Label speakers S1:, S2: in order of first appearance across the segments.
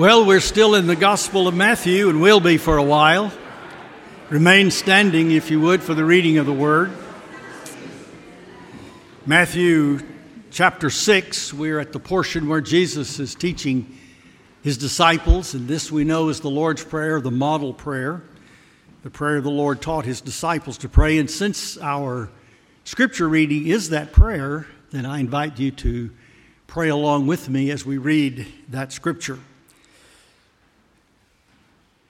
S1: Well, we're still in the Gospel of Matthew and will be for a while. Remain standing, if you would, for the reading of the Word. Matthew chapter 6, we're at the portion where Jesus is teaching his disciples, and this we know is the Lord's Prayer, the model prayer, the prayer the Lord taught his disciples to pray. And since our scripture reading is that prayer, then I invite you to pray along with me as we read that scripture.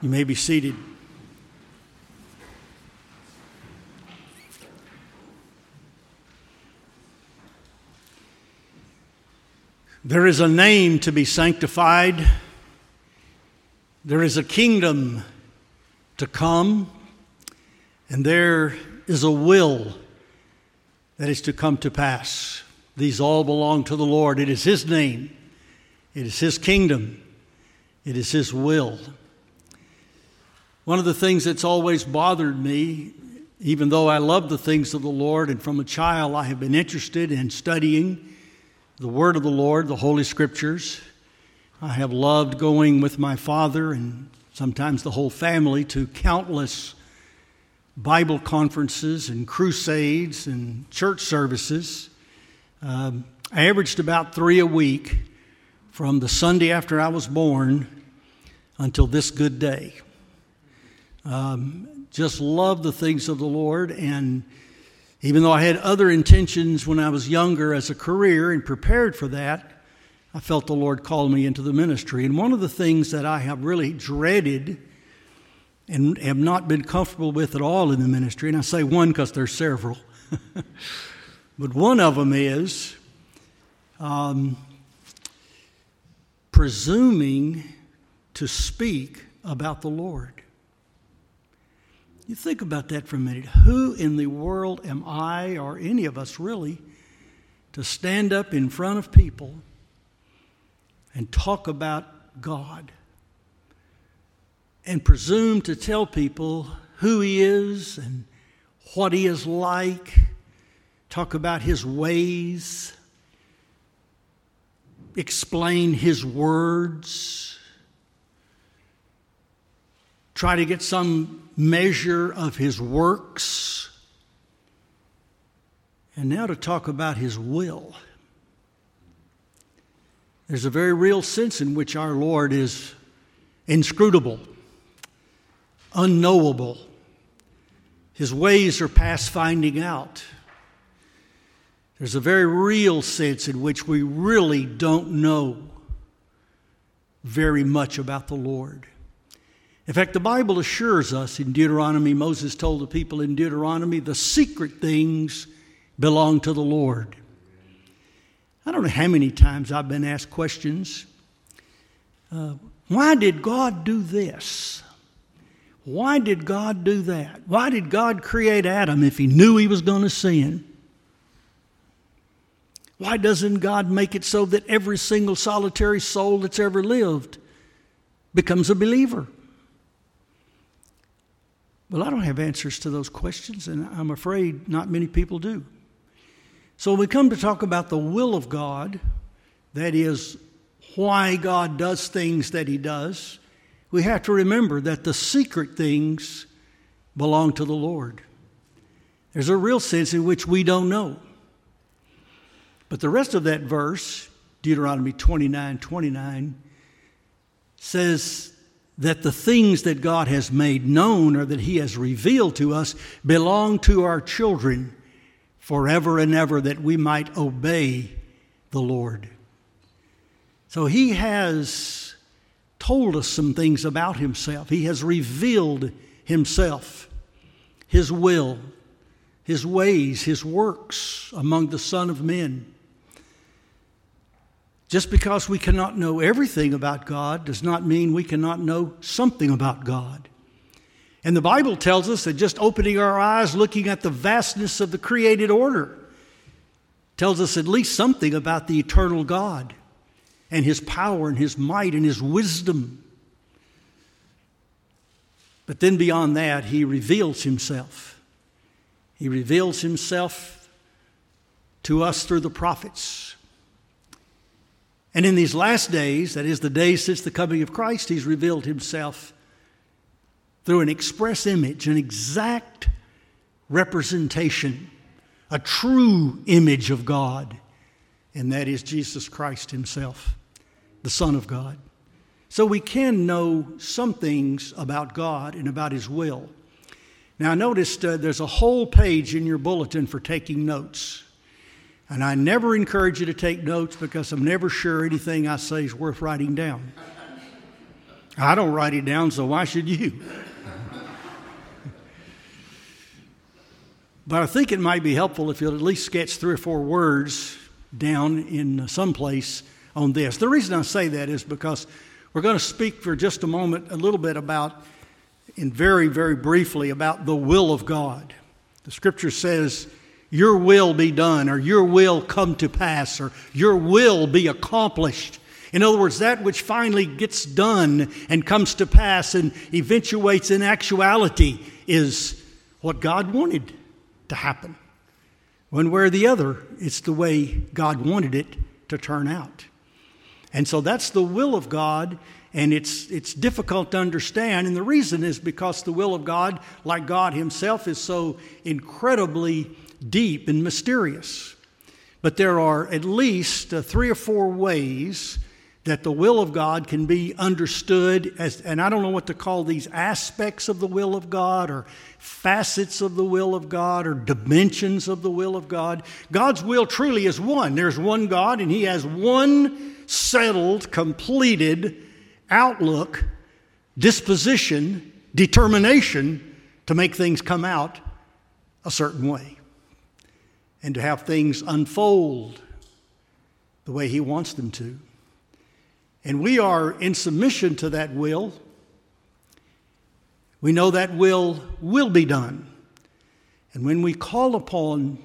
S1: You may be seated. There is a name to be sanctified. There is a kingdom to come. And there is a will that is to come to pass. These all belong to the Lord. It is His name, it is His kingdom, it is His will. One of the things that's always bothered me, even though I love the things of the Lord, and from a child I have been interested in studying the Word of the Lord, the Holy Scriptures. I have loved going with my father and sometimes the whole family to countless Bible conferences and crusades and church services. Um, I averaged about three a week from the Sunday after I was born until this good day. Um, just love the things of the Lord. And even though I had other intentions when I was younger as a career and prepared for that, I felt the Lord called me into the ministry. And one of the things that I have really dreaded and have not been comfortable with at all in the ministry, and I say one because there's several, but one of them is um, presuming to speak about the Lord. You think about that for a minute. Who in the world am I, or any of us really, to stand up in front of people and talk about God and presume to tell people who He is and what He is like, talk about His ways, explain His words? Try to get some measure of his works, and now to talk about his will. There's a very real sense in which our Lord is inscrutable, unknowable. His ways are past finding out. There's a very real sense in which we really don't know very much about the Lord. In fact, the Bible assures us in Deuteronomy, Moses told the people in Deuteronomy, the secret things belong to the Lord. I don't know how many times I've been asked questions. Uh, why did God do this? Why did God do that? Why did God create Adam if he knew he was going to sin? Why doesn't God make it so that every single solitary soul that's ever lived becomes a believer? Well, I don't have answers to those questions, and I'm afraid not many people do. So we come to talk about the will of God, that is, why God does things that He does, we have to remember that the secret things belong to the Lord. There's a real sense in which we don't know. But the rest of that verse, Deuteronomy 29 29, says that the things that God has made known or that He has revealed to us belong to our children forever and ever, that we might obey the Lord. So He has told us some things about Himself, He has revealed Himself, His will, His ways, His works among the Son of Men. Just because we cannot know everything about God does not mean we cannot know something about God. And the Bible tells us that just opening our eyes, looking at the vastness of the created order, tells us at least something about the eternal God and His power and His might and His wisdom. But then beyond that, He reveals Himself. He reveals Himself to us through the prophets. And in these last days, that is the days since the coming of Christ, He's revealed Himself through an express image, an exact representation, a true image of God, and that is Jesus Christ Himself, the Son of God. So we can know some things about God and about His will. Now, I noticed uh, there's a whole page in your bulletin for taking notes. And I never encourage you to take notes because I'm never sure anything I say is worth writing down. I don't write it down, so why should you? But I think it might be helpful if you'll at least sketch three or four words down in some place on this. The reason I say that is because we're going to speak for just a moment a little bit about, and very, very briefly, about the will of God. The scripture says, Your will be done, or your will come to pass, or your will be accomplished. In other words, that which finally gets done and comes to pass and eventuates in actuality is what God wanted to happen. One way or the other, it's the way God wanted it to turn out. And so that's the will of God, and it's, it's difficult to understand. And the reason is because the will of God, like God Himself, is so incredibly deep and mysterious. But there are at least uh, three or four ways that the will of God can be understood as, and I don't know what to call these aspects of the will of God or facets of the will of God or dimensions of the will of God. God's will truly is one. There's one God, and He has one settled, completed outlook, disposition, determination to make things come out a certain way and to have things unfold the way He wants them to. And we are in submission to that will. We know that will will be done. And when we call upon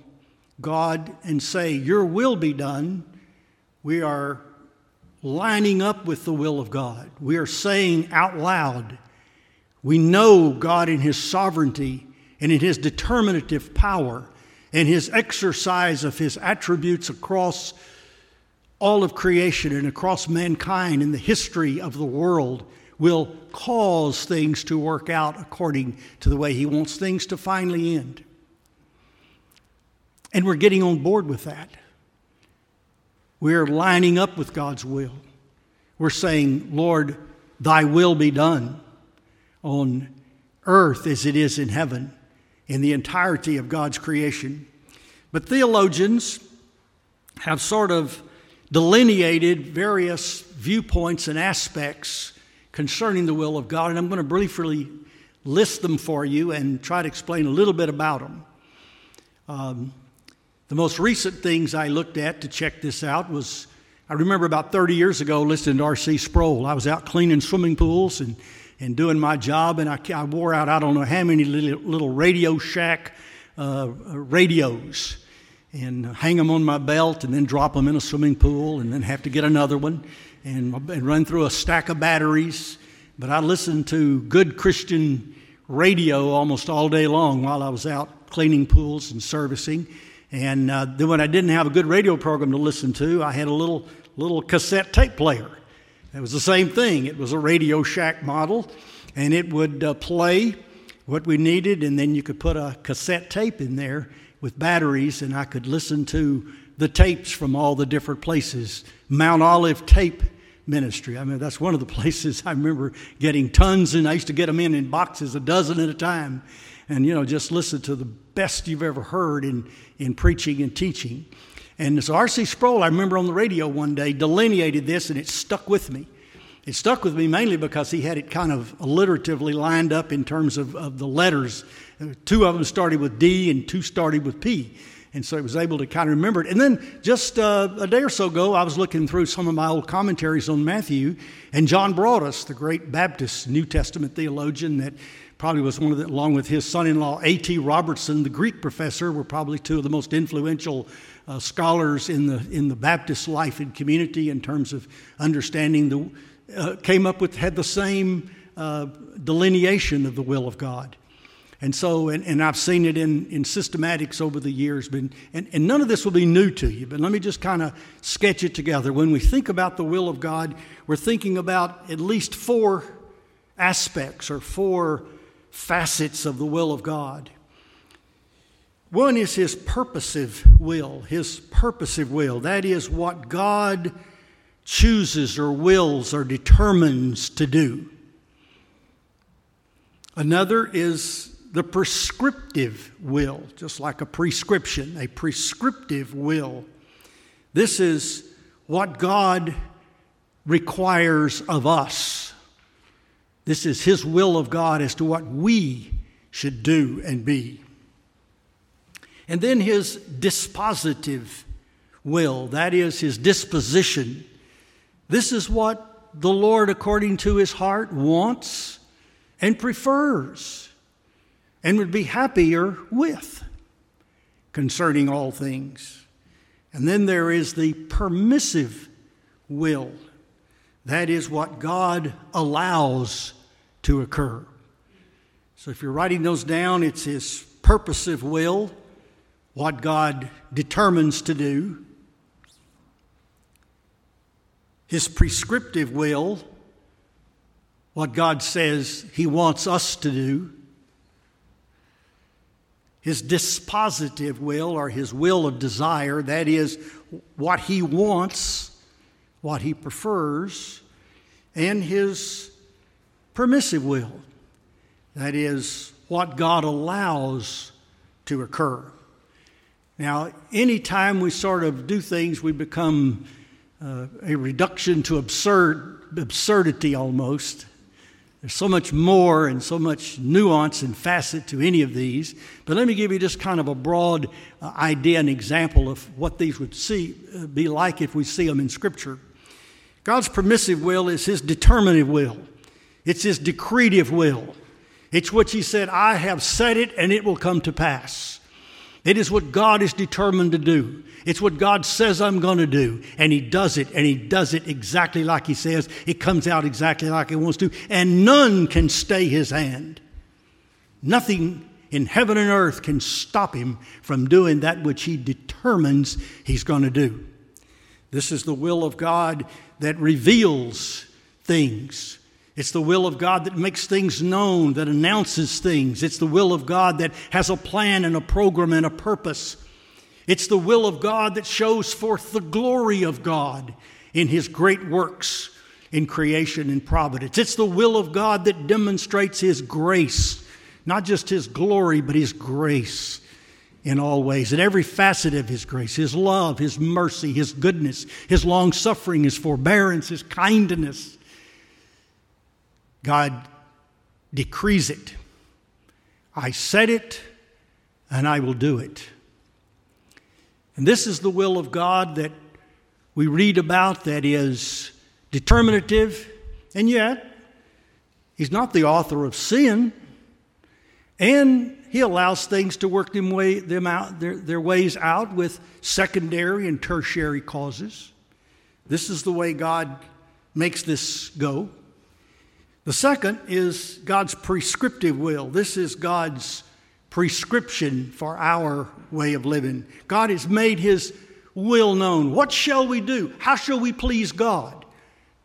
S1: God and say, Your will be done, we are lining up with the will of God. We are saying out loud, We know God in His sovereignty and in His determinative power and His exercise of His attributes across all of creation and across mankind in the history of the world will cause things to work out according to the way He wants things to finally end. And we're getting on board with that. We're lining up with God's will. We're saying, Lord, thy will be done on earth as it is in heaven, in the entirety of God's creation. But theologians have sort of delineated various viewpoints and aspects concerning the will of God, and I'm going to briefly list them for you and try to explain a little bit about them. Um, the most recent things I looked at to check this out was I remember about 30 years ago listening to R.C. Sproul. I was out cleaning swimming pools and, and doing my job, and I, I wore out I don't know how many little, little Radio Shack uh, radios and hang them on my belt and then drop them in a swimming pool and then have to get another one and, and run through a stack of batteries. But I listened to good Christian radio almost all day long while I was out cleaning pools and servicing. And uh, then when I didn't have a good radio program to listen to, I had a little little cassette tape player. It was the same thing. It was a Radio Shack model, and it would uh, play what we needed, and then you could put a cassette tape in there with batteries, and I could listen to the tapes from all the different places. Mount Olive Tape Ministry. I mean, that's one of the places I remember getting tons, and I used to get them in in boxes, a dozen at a time, and you know, just listen to the best you've ever heard in, in preaching and teaching. And so R.C. Sproul, I remember on the radio one day, delineated this, and it stuck with me. It stuck with me mainly because he had it kind of alliteratively lined up in terms of, of the letters. Two of them started with D and two started with P. And so I was able to kind of remember it. And then just uh, a day or so ago, I was looking through some of my old commentaries on Matthew, and John Broadus, the great Baptist New Testament theologian that probably was one of the, along with his son in law, A.T. Robertson, the Greek professor, were probably two of the most influential uh, scholars in the, in the Baptist life and community in terms of understanding the, uh, came up with, had the same uh, delineation of the will of God. And so, and, and I've seen it in, in systematics over the years, but, and, and none of this will be new to you, but let me just kind of sketch it together. When we think about the will of God, we're thinking about at least four aspects or four facets of the will of God. One is his purposive will, his purposive will. That is what God chooses or wills or determines to do. Another is the prescriptive will, just like a prescription, a prescriptive will. This is what God requires of us. This is His will of God as to what we should do and be. And then his dispositive will, that is, his disposition. This is what the Lord, according to his heart, wants and prefers and would be happier with concerning all things. And then there is the permissive will. That is what God allows to occur. So if you're writing those down, it's His purposive will what God determines to do, His prescriptive will, what God says He wants us to do, His dispositive will, or His will of desire, that is, what He wants, what He prefers, and His permissive will, that is, what God allows to occur. Now, anytime we sort of do things, we become uh, a reduction to absurd absurdity almost. There's so much more and so much nuance and facet to any of these. But let me give you just kind of a broad uh, idea and example of what these would see, uh, be like if we see them in Scripture. God's permissive will is His determinative will, it's His decretive will. It's what He said, I have said it and it will come to pass. It is what God is determined to do. It's what God says I'm going to do. And He does it, and He does it exactly like He says. It comes out exactly like He wants to, and none can stay His hand. Nothing in heaven and earth can stop Him from doing that which He determines He's going to do. This is the will of God that reveals things. It's the will of God that makes things known, that announces things. It's the will of God that has a plan and a program and a purpose. It's the will of God that shows forth the glory of God in His great works in creation and providence. It's the will of God that demonstrates His grace, not just His glory, but His grace in all ways, in every facet of His grace His love, His mercy, His goodness, His long suffering, His forbearance, His kindness God decrees it. I said it, and I will do it. And this is the will of God that we read about that is determinative, and yet He's not the author of sin, and He allows things to work them, way, them out, their, their ways out with secondary and tertiary causes. This is the way God makes this go. The second is God's prescriptive will. This is God's prescription for our way of living. God has made his will known. What shall we do? How shall we please God?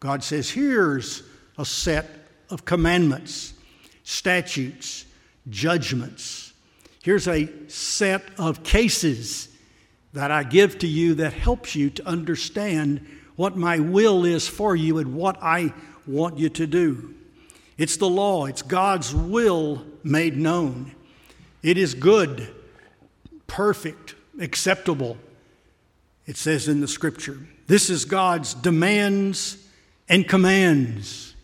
S1: God says, here's a set of commandments, statutes, judgments. Here's a set of cases that I give to you that helps you to understand what my will is for you and what I want you to do. It's the law, it's God's will made known. It is good, perfect, acceptable, it says in the scripture. This is God's demands and commands.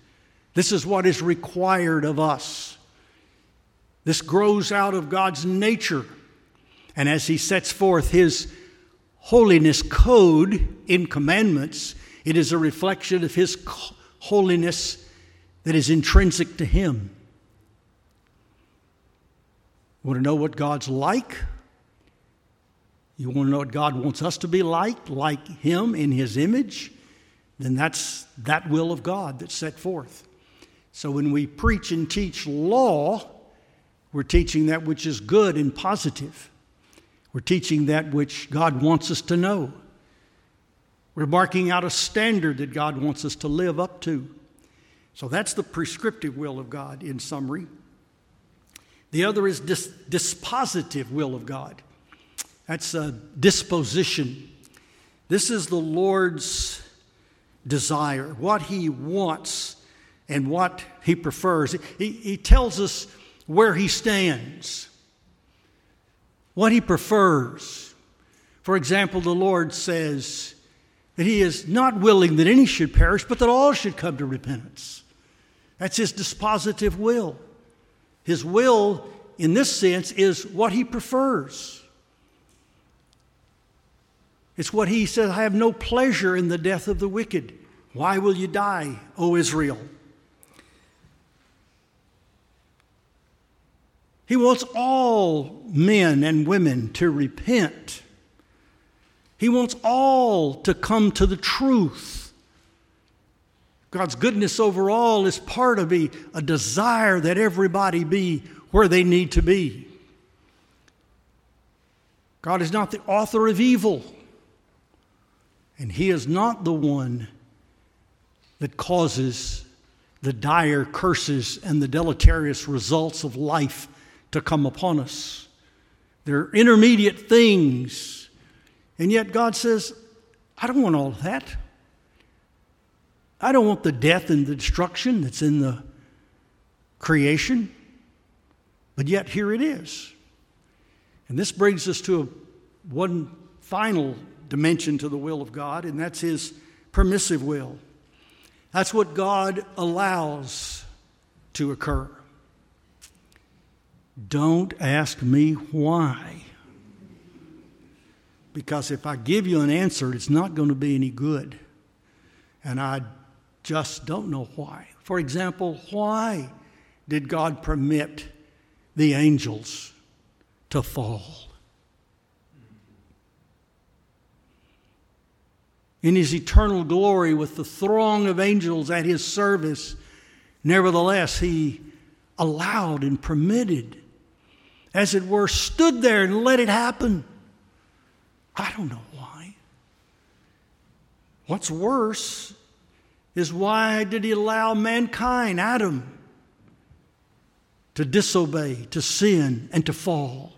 S1: This is what is required of us. This grows out of God's nature And as he sets forth his holiness code in commandments, it is a reflection of his holiness that is intrinsic to him. You Want to know what God's like? You want to know what God wants us to be like, like Him in His image? Then that's that will of God that's set forth. So when we preach and teach law, we're teaching that which is good and positive. We're teaching that which God wants us to know. We're marking out a standard that God wants us to live up to. So that's the prescriptive will of God in summary. The other is dis- dispositive will of God. That's a disposition. This is the Lord's desire, what He wants and what He prefers. He, he tells us where He stands, what He prefers. For example, the Lord says that He is not willing that any should perish, but that all should come to repentance. That's His dispositive will. His will, in this sense, is what he prefers. It's what he says I have no pleasure in the death of the wicked. Why will you die, O Israel? He wants all men and women to repent. He wants all to come to the truth. God's goodness overall is part of a, a desire that everybody be where they need to be. God is not the author of evil, and He is not the one that causes the dire curses and the deleterious results of life to come upon us. They're intermediate things, and yet God says, I don't want all of that. I don't want the death and the destruction that's in the creation. But yet, here it is. And this brings us to a, one final dimension to the will of God, and that's His permissive will. That's what God allows to occur. Don't ask me why. Because if I give you an answer, it's not going to be any good. And I just don't know why. For example, why did God permit the angels to fall? In his eternal glory, with the throng of angels at his service, nevertheless, he allowed and permitted, as it were, stood there and let it happen. I don't know why. What's worse is why did he allow mankind, Adam, to disobey, to sin, and to fall?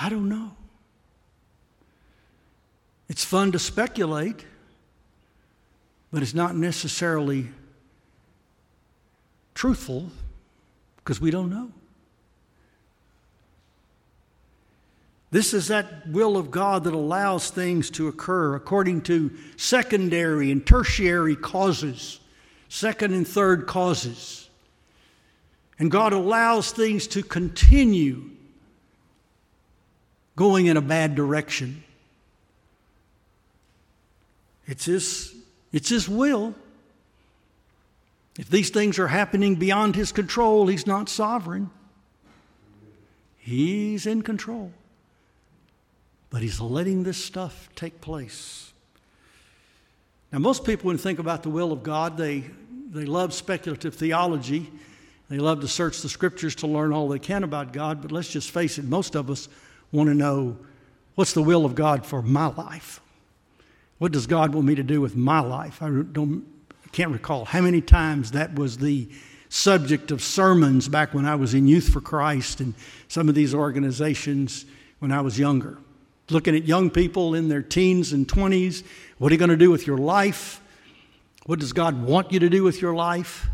S1: I don't know. It's fun to speculate, but it's not necessarily truthful because we don't know. This is that will of God that allows things to occur according to secondary and tertiary causes, second and third causes. And God allows things to continue going in a bad direction. It's His, it's his will. If these things are happening beyond His control, He's not sovereign, He's in control. But he's letting this stuff take place. Now, most people, when think about the will of God, they, they love speculative theology. They love to search the scriptures to learn all they can about God. But let's just face it, most of us want to know what's the will of God for my life? What does God want me to do with my life? I, don't, I can't recall how many times that was the subject of sermons back when I was in Youth for Christ and some of these organizations when I was younger looking at young people in their teens and 20s. What are you going to do with your life? What does God want you to do with your life?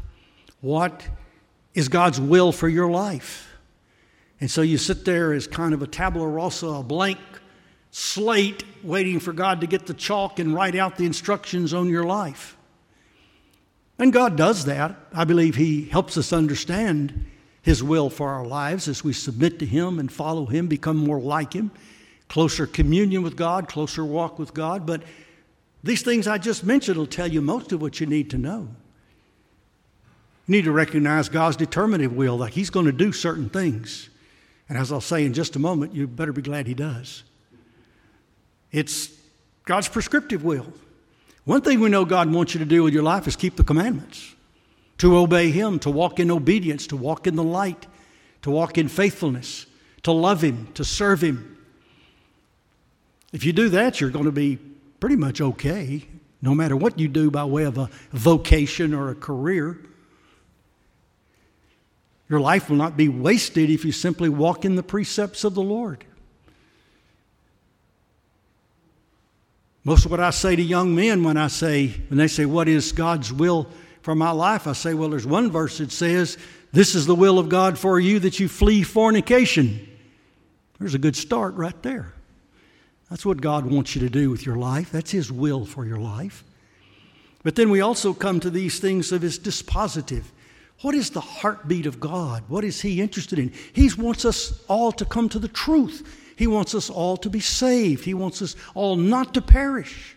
S1: What is God's will for your life? And so you sit there as kind of a tabula rasa, a blank slate, waiting for God to get the chalk and write out the instructions on your life. And God does that. I believe He helps us understand His will for our lives as we submit to Him and follow Him, become more like Him, closer communion with God, closer walk with God. But these things I just mentioned will tell you most of what you need to know. You need to recognize God's determinative will, like He's going to do certain things. And as I'll say in just a moment, you better be glad He does. It's God's prescriptive will. One thing we know God wants you to do with your life is keep the commandments, to obey Him, to walk in obedience, to walk in the light, to walk in faithfulness, to love Him, to serve Him. If you do that, you're going to be pretty much okay, no matter what you do by way of a vocation or a career. Your life will not be wasted if you simply walk in the precepts of the Lord. Most of what I say to young men when I say, when they say, What is God's will for my life? I say, Well, there's one verse that says, This is the will of God for you that you flee fornication. There's a good start right there. That's what God wants you to do with your life. That's His will for your life. But then we also come to these things of His dispositive. What is the heartbeat of God? What is He interested in? He wants us all to come to the truth. He wants us all to be saved. He wants us all not to perish.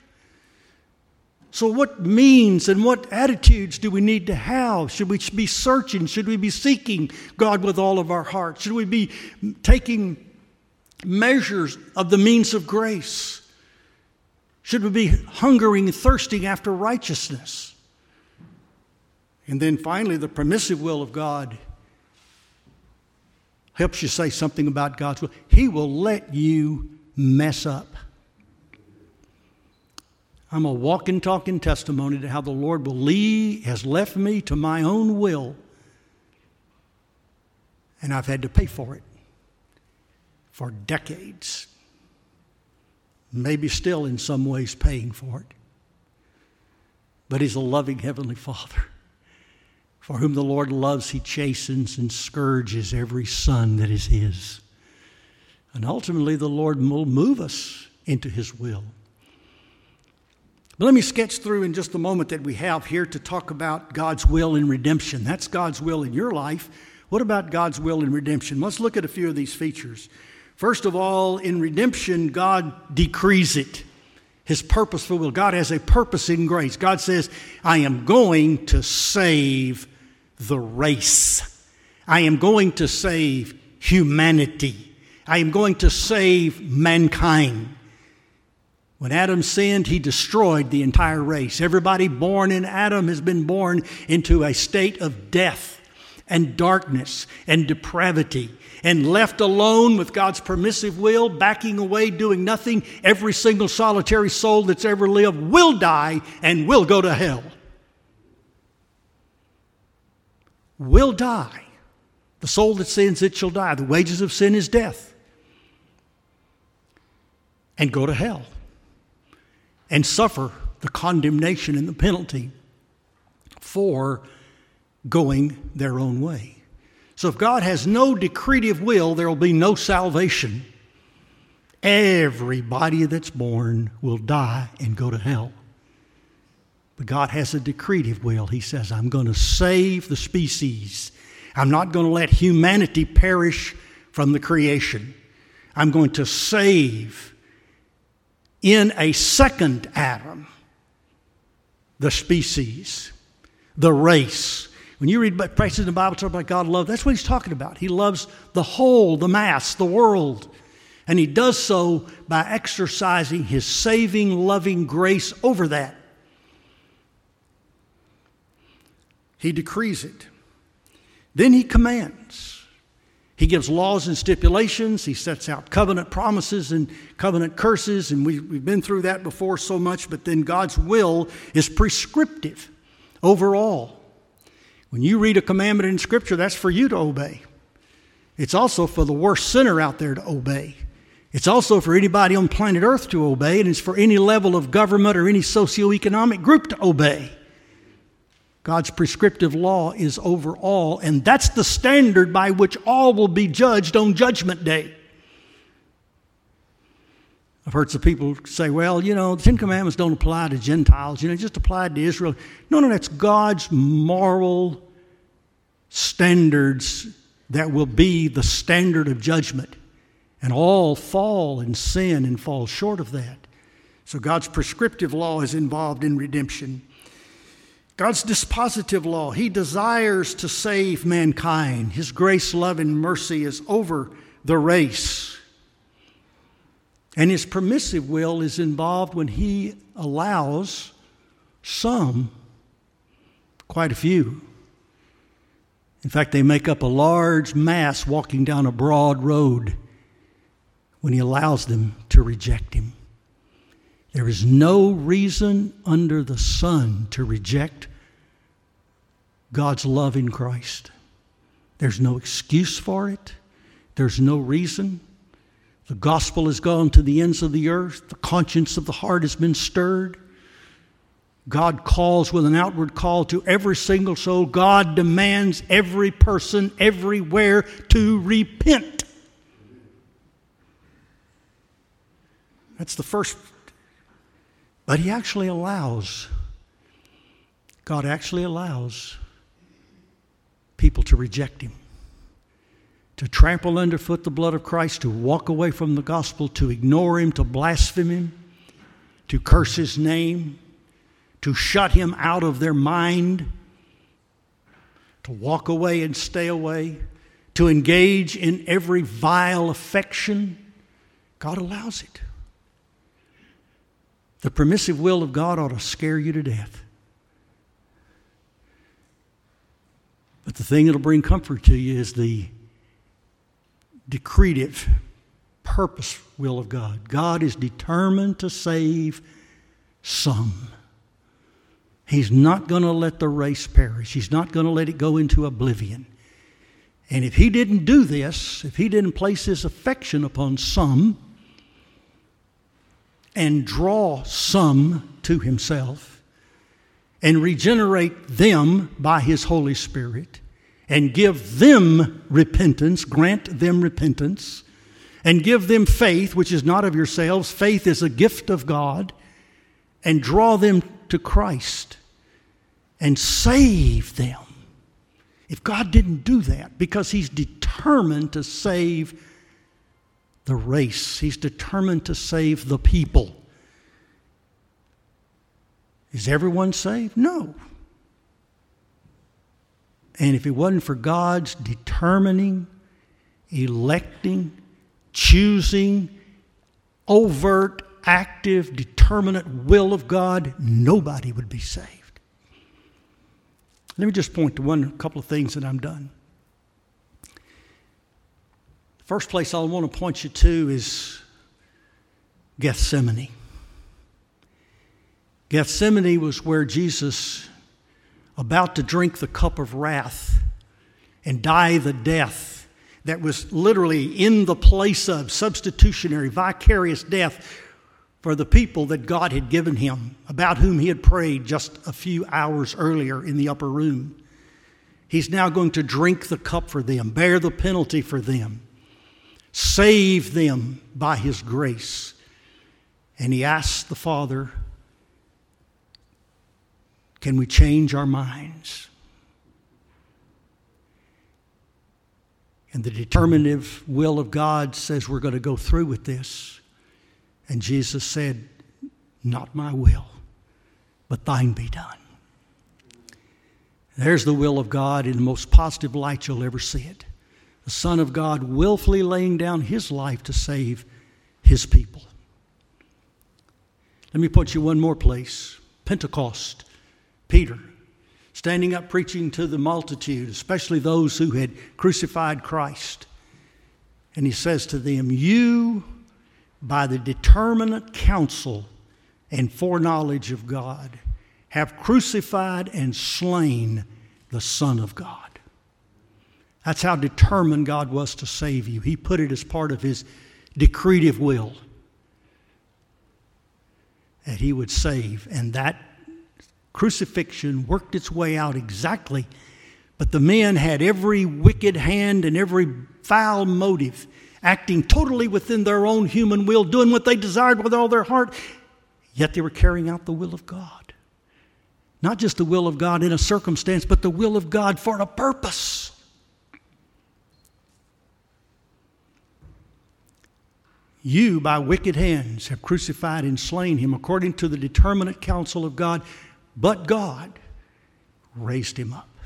S1: So, what means and what attitudes do we need to have? Should we be searching? Should we be seeking God with all of our heart? Should we be taking measures of the means of grace? Should we be hungering thirsting after righteousness? And then finally, the permissive will of God helps you say something about God's will. He will let you mess up. I'm a walking, talking testimony to how the Lord will lead, has left me to my own will, and I've had to pay for it for decades. Maybe still in some ways paying for it. But He's a loving Heavenly Father. For whom the Lord loves, he chastens and scourges every son that is his. And ultimately, the Lord will move us into his will. But let me sketch through in just a moment that we have here to talk about God's will in redemption. That's God's will in your life. What about God's will in redemption? Let's look at a few of these features. First of all, in redemption, God decrees it. His purposeful will. God has a purpose in grace. God says, I am going to save the race. I am going to save humanity. I am going to save mankind. When Adam sinned, he destroyed the entire race. Everybody born in Adam has been born into a state of death and darkness and depravity. And left alone with God's permissive will, backing away, doing nothing, every single solitary soul that's ever lived will die and will go to hell. will die. The soul that sins, it shall die. The wages of sin is death. And go to hell and suffer the condemnation and the penalty for going their own way. So if God has no decretive will, there will be no salvation. Everybody that's born will die and go to hell. But God has a decretive will. He says, I'm going to save the species. I'm not going to let humanity perish from the creation. I'm going to save in a second Adam the species, the race. When you read places in the Bible talk about God love, that's what he's talking about. He loves the whole, the mass, the world. And he does so by exercising his saving, loving grace over that. He decrees it. Then he commands. He gives laws and stipulations. He sets out covenant promises and covenant curses. And we, have been through that before so much, but then God's will is prescriptive overall. When you read a commandment in Scripture, that's for you to obey. It's also for the worst sinner out there to obey. It's also for anybody on planet Earth to obey, and it's for any level of government or any socioeconomic group to obey. God's prescriptive law is over all, and that's the standard by which all will be judged on Judgment Day. I've heard some people say, well, you know, the Ten Commandments don't apply to Gentiles, you know, just applied to Israel. No, no, that's God's moral standards that will be the standard of judgment. And all fall in sin and fall short of that. So God's prescriptive law is involved in redemption. God's dispositive law, He desires to save mankind. His grace, love, and mercy is over the race. And His permissive will is involved when He allows some, quite a few. In fact, they make up a large mass walking down a broad road when He allows them to reject Him. There is no reason under the sun to reject God's love in Christ. There's no excuse for it, there's no reason. The gospel has gone to the ends of the earth, the conscience of the heart has been stirred. God calls with an outward call to every single soul. God demands every person everywhere to repent. That's the first but he actually allows, God actually allows people to reject him, to trample underfoot the blood of Christ, to walk away from the gospel, to ignore him, to blaspheme him, to curse his name, to shut him out of their mind, to walk away and stay away, to engage in every vile affection. God allows it. The permissive will of God ought to scare you to death. But the thing that'll bring comfort to you is the decretive purpose will of God. God is determined to save some. He's not going to let the race perish. He's not going to let it go into oblivion. And if he didn't do this, if he didn't place his affection upon some, and draw some to himself and regenerate them by his Holy Spirit and give them repentance, grant them repentance, and give them faith, which is not of yourselves. Faith is a gift of God, and draw them to Christ and save them. If God didn't do that, because He's determined to save the race, He's determined to save the people. Is everyone saved? No. And if it wasn't for God's determining, electing, choosing, overt, active, determinate will of God, nobody would be saved. Let me just point to one couple of things that I'm done. First place I want to point you to is Gethsemane. Gethsemane was where Jesus, about to drink the cup of wrath and die the death that was literally in the place of substitutionary, vicarious death for the people that God had given him, about whom he had prayed just a few hours earlier in the upper room. He's now going to drink the cup for them, bear the penalty for them save them by His grace. And he asks the Father, Can we change our minds? And the determinative will of God says we're going to go through with this. And Jesus said, Not my will, but thine be done. There's the will of God in the most positive light you'll ever see it the Son of God willfully laying down his life to save his people. Let me put you one more place Pentecost. Peter, standing up preaching to the multitude, especially those who had crucified Christ. And he says to them, You, by the determinate counsel and foreknowledge of God, have crucified and slain the Son of God. That's how determined God was to save you. He put it as part of His decretive will that He would save. And that crucifixion worked its way out exactly, but the men had every wicked hand and every foul motive acting totally within their own human will, doing what they desired with all their heart, yet they were carrying out the will of God. Not just the will of God in a circumstance, but the will of God for a purpose. You, by wicked hands, have crucified and slain him according to the determinate counsel of God but God raised him up.